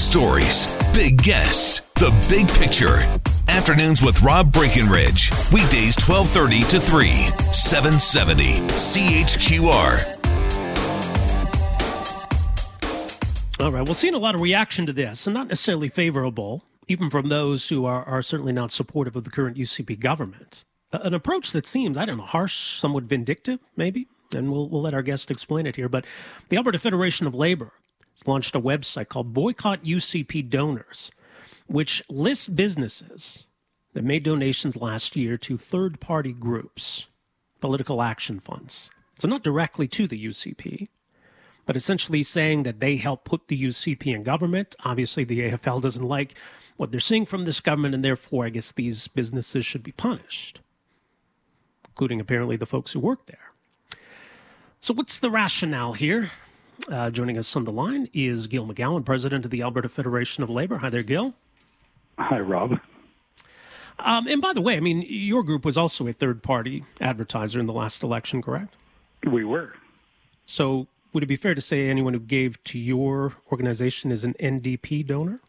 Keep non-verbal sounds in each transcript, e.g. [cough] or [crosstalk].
stories, big guests, the big picture. Afternoons with Rob Breckenridge. Weekdays 1230 to 3, 770 CHQR. All right. Well, seeing a lot of reaction to this, and not necessarily favorable, even from those who are, are certainly not supportive of the current UCP government. An approach that seems, I don't know, harsh, somewhat vindictive, maybe. And we'll, we'll let our guest explain it here. But the Alberta Federation of Labor has launched a website called Boycott UCP Donors which lists businesses that made donations last year to third party groups, political action funds. So, not directly to the UCP, but essentially saying that they help put the UCP in government. Obviously, the AFL doesn't like what they're seeing from this government, and therefore, I guess these businesses should be punished, including apparently the folks who work there. So, what's the rationale here? Uh, joining us on the line is Gil McGowan, president of the Alberta Federation of Labor. Hi there, Gil. Hi, Rob. Um, and by the way, I mean, your group was also a third party advertiser in the last election, correct? We were. So, would it be fair to say anyone who gave to your organization is an NDP donor?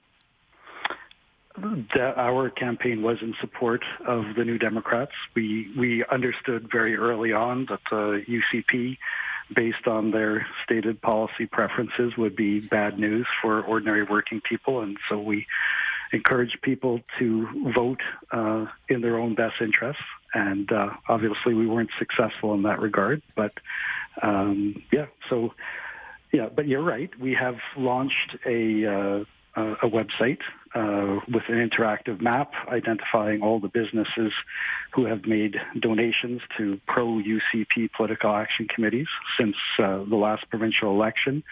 Our campaign was in support of the New Democrats. We we understood very early on that the UCP, based on their stated policy preferences, would be bad news for ordinary working people, and so we encourage people to vote uh, in their own best interests. And uh, obviously, we weren't successful in that regard. But um, yeah, so yeah, but you're right. We have launched a uh, a website uh, with an interactive map identifying all the businesses who have made donations to pro-UCP political action committees since uh, the last provincial election.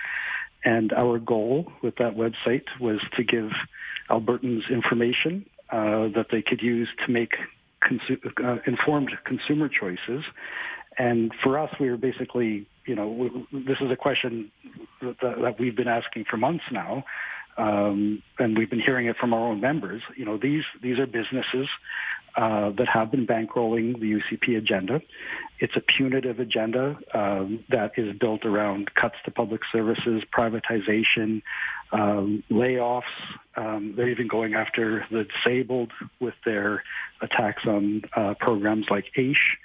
And our goal with that website was to give Albertans information uh, that they could use to make consu- uh, informed consumer choices. And for us, we were basically, you know, w- this is a question that, that, we've been asking for months now. Um, and we've been hearing it from our own members. You know, these these are businesses uh, that have been bankrolling the UCP agenda. It's a punitive agenda um, that is built around cuts to public services, privatization, um, layoffs. Um, they're even going after the disabled with their attacks on uh, programs like AISH.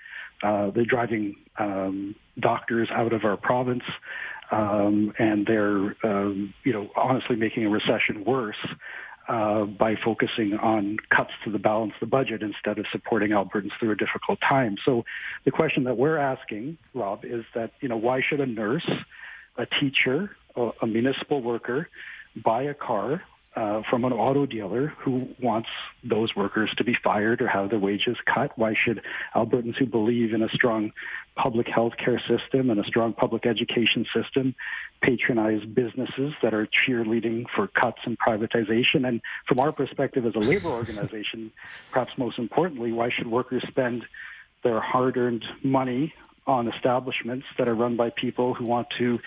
Uh, they're driving um, doctors out of our province, um, and they're, um, you know, honestly making a recession worse uh, by focusing on cuts to the balance of the budget instead of supporting Albertans through a difficult time. So the question that we're asking, Rob, is that, you know, why should a nurse, a teacher, a, a municipal worker buy a car uh, from an auto dealer who wants those workers to be fired or have their wages cut? Why should Albertans who believe in a strong public health care system and a strong public education system patronize businesses that are cheerleading for cuts and privatization? And from our perspective as a labor [laughs] organization, perhaps most importantly, why should workers spend their hard-earned money on establishments that are run by people who want to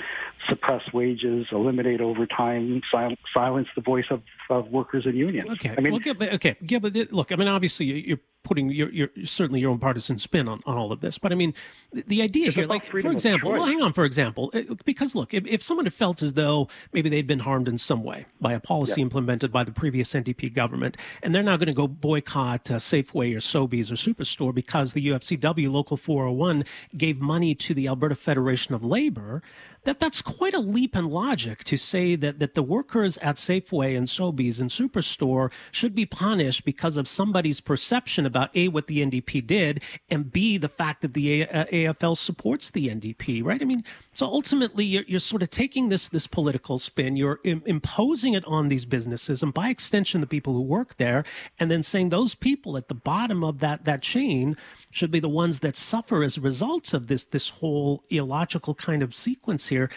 suppress wages, eliminate overtime, sil- silence the voice of, of workers and unions. Okay. I mean, well, okay. Yeah, but look, I mean, obviously, you're putting your, your certainly your own partisan spin on, on all of this. But I mean, the, the idea here, like for example, well, hang on, for example, uh, because look, if, if someone had felt as though maybe they'd been harmed in some way by a policy yeah. implemented by the previous NDP government, and they're now going to go boycott uh, Safeway or Sobeys or Superstore because the UFCW Local 401 gave money to the Alberta Federation of Labor, that that's quite a leap in logic to say that, that the workers at Safeway and Sobeys and Superstore should be punished because of somebody's perception about A, what the NDP did, and B, the fact that the a- uh, AFL supports the NDP, right? I mean, so ultimately you're, you're sort of taking this, this political spin, you're Im- imposing it on these businesses and by extension the people who work there, and then saying those people at the bottom of that, that chain should be the ones that suffer as a results of this, this whole illogical kind of sequence here.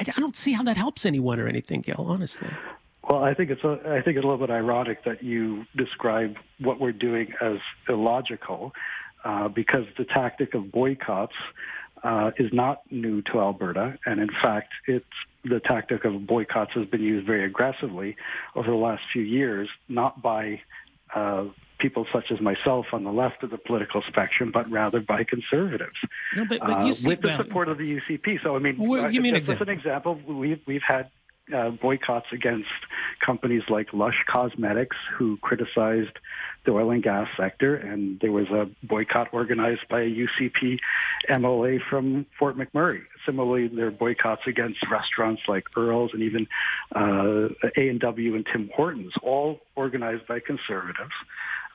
I, I don't see how that helps anyone or anything, Gil, honestly. Well, I think it's a, I think it's a little bit ironic that you describe what we're doing as illogical, uh, because the tactic of boycotts uh, is not new to Alberta, and in fact, it's the tactic of boycotts has been used very aggressively over the last few years, not by uh, people such as myself on the left of the political spectrum, but rather by conservatives, no, but, but uh, see, with the support of the UCP. So, I mean, well, give me an example. An example, we've we've had uh, boycotts against companies like Lush Cosmetics, who criticized the oil and gas sector, and there was a boycott organized by a UCP MLA from Fort McMurray. Similarly, there are boycotts against restaurants like Earl's and even uh, A&W and Tim Hortons, all organized by conservatives.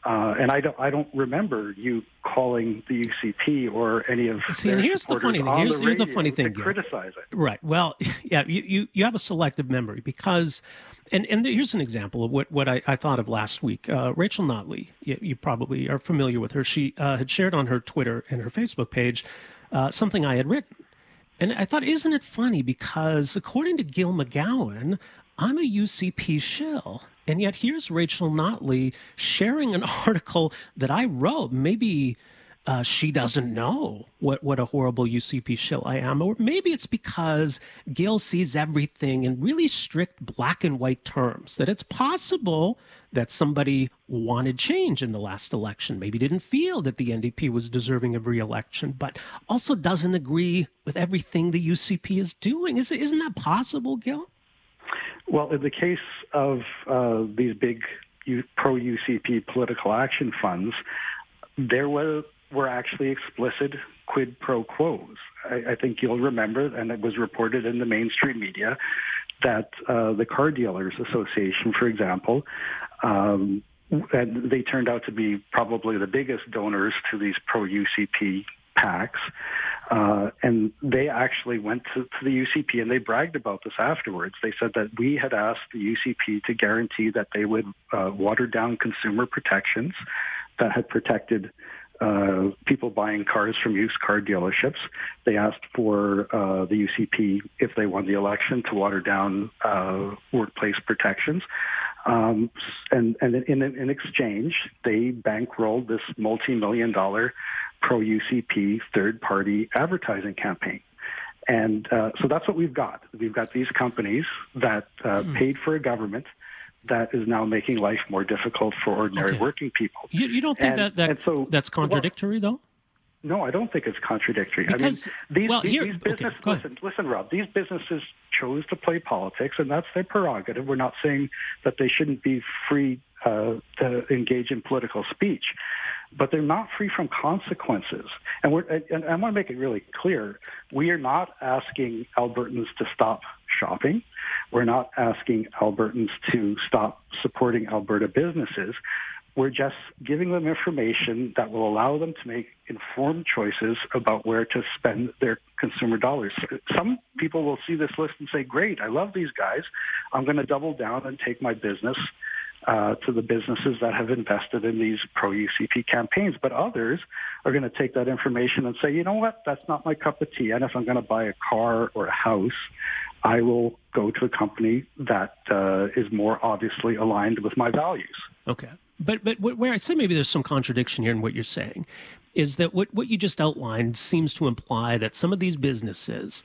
Uh, and I don't, I don't remember you calling the UCP or any of See, and here's the funny thing. Here's, the, here's the funny thing. Criticize it. Right. Well, [laughs] yeah, you, you, you have a selective memory because, and, and here's an example of what, what I, I thought of last week. Uh, Rachel Notley, you, you, probably are familiar with her. She uh, had shared on her Twitter and her Facebook page uh, something I had written. And I thought, isn't it funny? Because according to Gil McGowan, I'm a UCP shill. And yet here's Rachel Notley sharing an [laughs] article that I wrote. Maybe uh, she doesn't know what, what a horrible UCP shill I am. Or maybe it's because Gil sees everything in really strict black and white terms, that it's possible that somebody wanted change in the last election, maybe didn't feel that the NDP was deserving of re-election, but also doesn't agree with everything the UCP is doing. Is, isn't that possible, Gil? Well, in the case of uh, these big pro UCP political action funds, there were were actually explicit quid pro quos. I, I, think you'll remember, and it was reported in the mainstream media, that uh, the Car Dealers Association, for example, um, and they turned out to be probably the biggest donors to these pro UCP PACs. Uh, and they actually went to, to, the UCP and they bragged about this afterwards. They said that we had asked the UCP to guarantee that they would uh, water down consumer protections that had protected uh, people buying cars from used car dealerships. They asked for uh, the UCP, if they won the election, to water down uh, workplace protections. Um, and, and in, in exchange, they bankrolled this multi-million dollar pro-UCP third-party advertising campaign. And uh, so that's what we've got. We've got these companies that uh, mm. paid for a government that is now making life more difficult for ordinary okay. working people. You, you don't think and, that, that so, that's contradictory, well, though? No, I don't think it's contradictory. Because, I mean, these, well, these, here, these businesses, okay, listen, listen, Rob, these businesses chose to play politics, and that's their prerogative. We're not saying that they shouldn't be free uh, to engage in political speech but they're not free from consequences. And, we're, and I want to make it really clear, we are not asking Albertans to stop shopping. We're not asking Albertans to stop supporting Alberta businesses. We're just giving them information that will allow them to make informed choices about where to spend their consumer dollars. Some people will see this list and say, great, I love these guys. I'm going to double down and take my business uh, to the businesses that have invested in these pro-UCP campaigns. But others are going to take that information and say, you know what, that's not my cup of tea. And if I'm going to buy a car or a house, I will go to a company that uh, is more obviously aligned with my values. Okay. But, but where I say maybe there's some contradiction here in what you're saying is that what, what you just outlined seems to imply that some of these businesses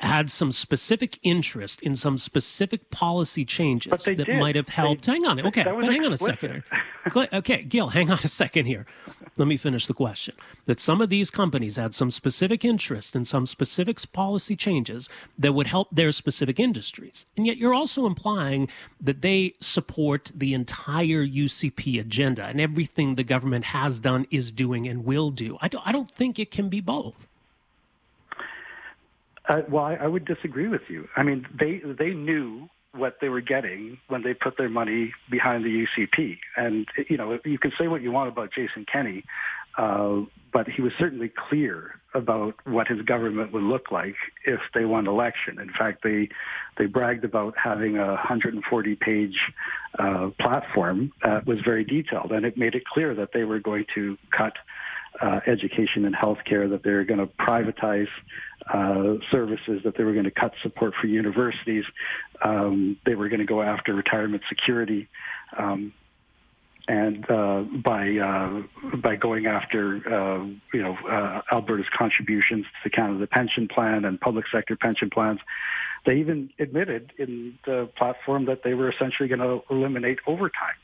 had some specific interest in some specific policy changes that did. might have helped. They, hang on, okay, but hang on a second here. okay, Gil, hang on a second here. Let me finish the question. That some of these companies had some specific interest in some specific policy changes that would help their specific industries, and yet you're also implying that they support the entire UCP agenda and everything the government has done, is doing, and will do. I don't, I don't think it can be both. Uh, well, I, I would disagree with you. I mean, they they knew what they were getting when they put their money behind the UCP. And you know, you can say what you want about Jason Kenney, uh, but he was certainly clear about what his government would look like if they won election. In fact, they they bragged about having a 140-page uh, platform that was very detailed, and it made it clear that they were going to cut uh, education and healthcare, that they were going to privatize uh, services, that they were going to cut support for universities, um, they were going to go after retirement security, um, and uh, by uh, by going after uh, you know uh, Alberta's contributions to Canada Pension Plan and public sector pension plans, they even admitted in the platform that they were essentially going to eliminate overtime.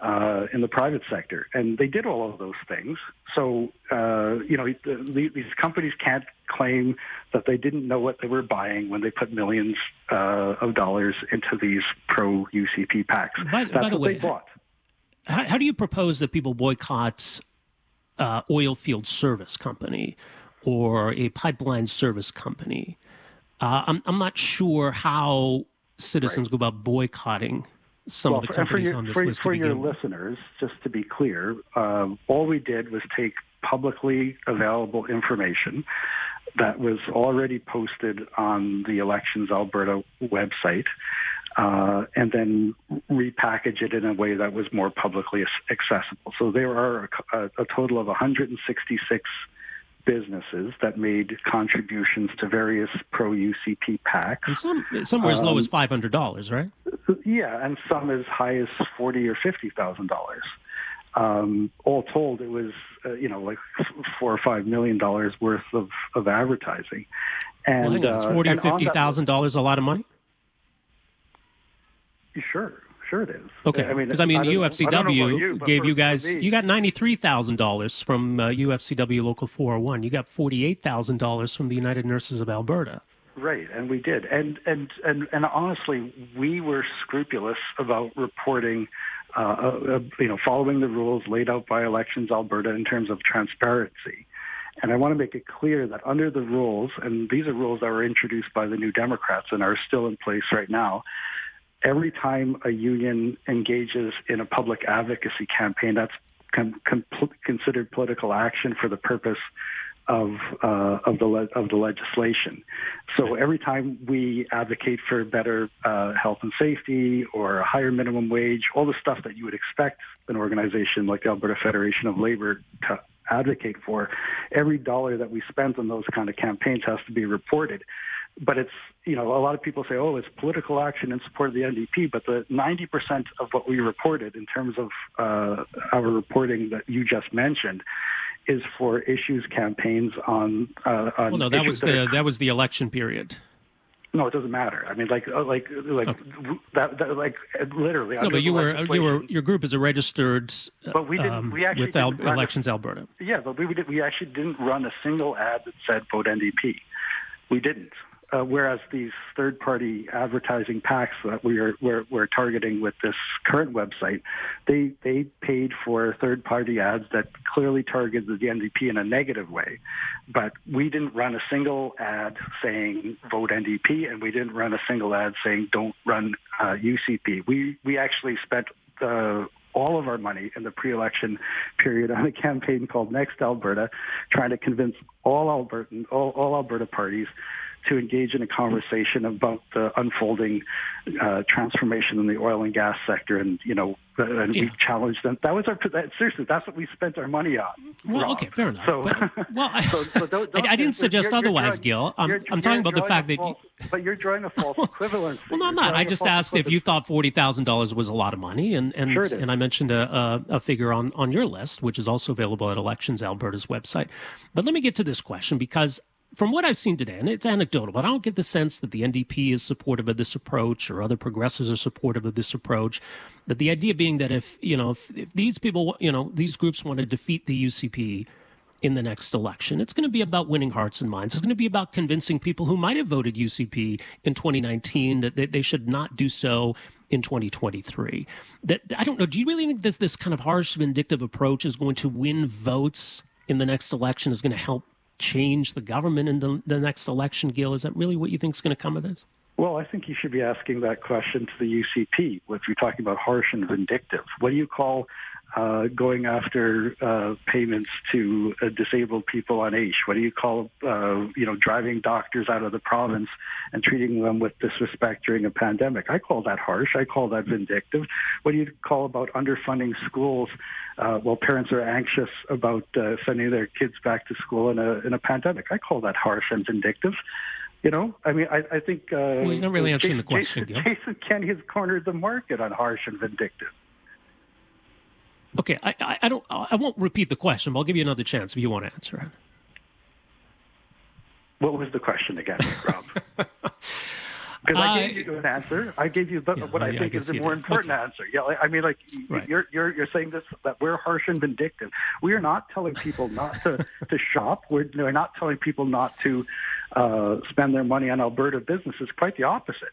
Uh, in the private sector, and they did all of those things. So uh, you know the, these companies can't claim that they didn't know what they were buying when they put millions uh, of dollars into these pro UCP PACs. By, That's by the what way, they bought. How, how, do you propose that people boycott uh, oil field service company or a pipeline service company? Uh, I'm, I'm not sure how citizens right. go about boycotting some well, of the companies your, on this for, list. For your with. listeners, just to be clear, um, all we did was take publicly available information that was already posted on the Elections Alberta website. Uh, and then repackage it in a way that was more publicly accessible. So there are a, a total of 166 businesses that made contributions to various pro UCP PACs. And some somewhere as low as um, five hundred dollars, right? Yeah, and some as high as forty or fifty thousand dollars. Um, all told, it was uh, you know like four or five million dollars worth of, of advertising. And well, uh, forty or fifty thousand dollars a lot of money. Sure. Sure, it is. Okay, I mean, because I mean, I UFCW you, you you guys you got ninety three thousand dollars from uh, UFCW Local Four Hundred One. You got forty eight thousand dollars from the United Nurses of Alberta. Right, and we did, and and and and honestly, we were scrupulous about reporting. Uh, uh, uh, you know, following the rules laid out by Elections Alberta in terms of transparency. And I want to make it clear that under the rules, and these are rules that were introduced by the New Democrats and are still in place right now, every time a union engages in a public advocacy campaign, that's con- con- considered political action for the purpose of uh, of the le- of the legislation. So every time we advocate for better uh, health and safety or a higher minimum wage, all the stuff that you would expect an organization like the Alberta Federation of Labor to advocate for, every dollar that we spend on those kind of campaigns has to be reported but it's you know a lot of people say oh it's political action in support of the NDP but the 90% of what we reported in terms of uh, our reporting that you just mentioned is for issues campaigns on, uh, on well no that was the that was the election period no, it doesn't matter. I mean, like, uh, like, like okay. that, that, like, literally. No, but you were, you were, your group is a registered. But we didn't. Um, we actually with Al- elections a, Alberta. Yeah, but we did we actually didn't run a single ad that said vote NDP. We didn't. Uh, whereas these third-party advertising PACs that we are we're, we're, targeting with this current website, they they paid for third-party ads that clearly targeted the NDP in a negative way, but we didn't run a single ad saying vote NDP, and we didn't run a single ad saying don't run uh, UCP. We we actually spent. Uh, all of our money in the pre-election period on a campaign called Next Alberta, trying to convince all Albertan, all, all Alberta parties to engage in a conversation about the unfolding uh, transformation in the oil and gas sector, and you know, and yeah. we challenged them. That was our that, seriously. That's what we spent our money on. Well, Rob. okay, fair enough. So, but, well, [laughs] I, so, so don't, don't, I, I, didn't suggest you're, otherwise, you're Gil. I'm, I'm talking about the fact that. False, you, but you're drawing a false equivalence. well, no, I'm not. I just asked if you thought forty thousand dollars was a lot of money, and and sure and I mentioned a, a, a figure on on your list, which is also available at Elections Alberta's website. But let me get to this question because from what I've seen today, and it's anecdotal, but I don't get the sense that the NDP is supportive of this approach or other progressives are supportive of this approach. That the idea being that if, you know, if, if these people, you know, these groups want to defeat the UCP in the next election, it's going to be about winning hearts and minds. It's going to be about convincing people who might have voted UCP in 2019 that they, they should not do so in 2023. That I don't know. Do you really think this this kind of harsh, vindictive approach is going to win votes in the next election? Is going to help change the government in the, the next election, Gil? Is that really what you think is going to come of this? Well, I think you should be asking that question to the UCP. If you're talking about harsh and vindictive, what do you call uh, going after uh, payments to uh, disabled people on AISH? What do you call, uh, you know, driving doctors out of the province and treating them with disrespect during a pandemic? I call that harsh. I call that vindictive. What do you call about underfunding schools uh, while parents are anxious about uh, sending their kids back to school in a in a pandemic? I call that harsh and vindictive. You know, I mean, I, I think. Uh, well, you're not really answering Jason, the question, Jason, Jason Kenney has cornered the market on harsh and vindictive. Okay, I, I, I don't. I won't repeat the question, but I'll give you another chance if you want to answer it. What was the question again, Rob? [laughs] Because I gave you an answer. I gave you the, yeah, what I yeah, think I is the more important okay. answer. Yeah, I mean, like right. you're you're you're saying this that we're harsh and vindictive. We are not telling people not to [laughs] to shop. We're, we're not telling people not to uh, spend their money on Alberta businesses. Quite the opposite.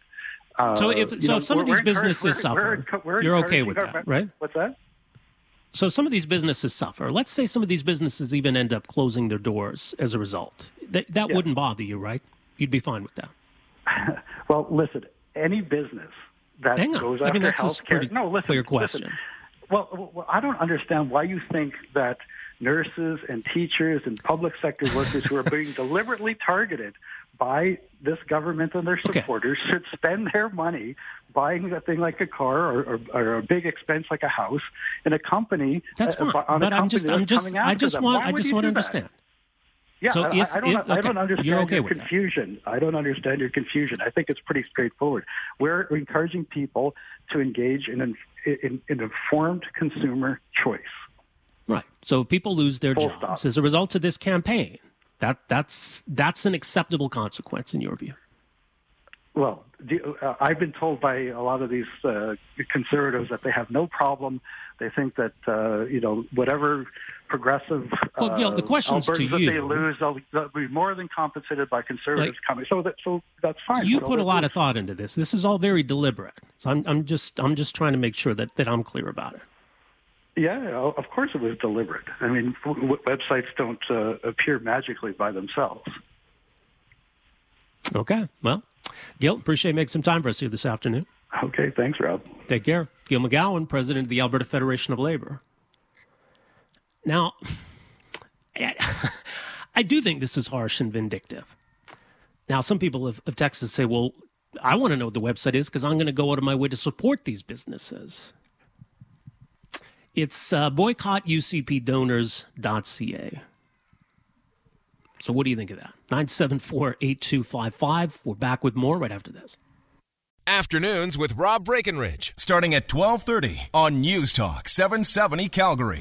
Uh, so if so, know, if some of these businesses suffer, we're, you're okay with that, right? What's that? So some of these businesses suffer. Let's say some of these businesses even end up closing their doors as a result. That that yeah. wouldn't bother you, right? You'd be fine with that. [laughs] well, listen, any business that Hang on. goes I mean, after healthcare. No, listen. Clear question. Listen. Well, well, I don't understand why you think that nurses and teachers and public sector workers who are being [laughs] deliberately targeted by this government and their supporters okay. should spend their money buying a thing like a car or, or, or, a big expense like a house in a company. That's uh, fine. Uh, but I'm just, I'm just, I just want, I just want to understand. That? Yeah, so I, if, I, don't, if, okay. I don't understand okay your confusion. That. I don't understand your confusion. I think it's pretty straightforward. We're encouraging people to engage in an in, in informed consumer choice. Right. So if people lose their Full jobs stop. as a result of this campaign, that that's that's an acceptable consequence in your view. Well, uh, I've been told by a lot of these uh, conservatives that they have no problem. They think that uh, you know whatever progressive well, Gil, the uh, question's to you. that they lose, they'll, they'll, be more than compensated by conservatives like, coming. So that so that's fine. You put a lot of thought into this. This is all very deliberate. So I'm I'm just I'm just trying to make sure that that I'm clear about it. Yeah, of course it was deliberate. I mean, websites don't uh, appear magically by themselves. Okay, well, Gil, appreciate making some time for us here this afternoon. Okay, thanks, Rob. Take care. Gil McGowan, president of the Alberta Federation of Labor. Now, I [laughs] do think this is harsh and vindictive. Now, some people of, of Texas say, well, I want to know what the website is because I'm going to go out of my way to support these businesses. It's uh, boycottucpdonors.ca. So, what do you think of that? 974 8255. We're back with more right after this. Afternoons with Rob Breckenridge, starting at 1230 on News Talk 770 Calgary.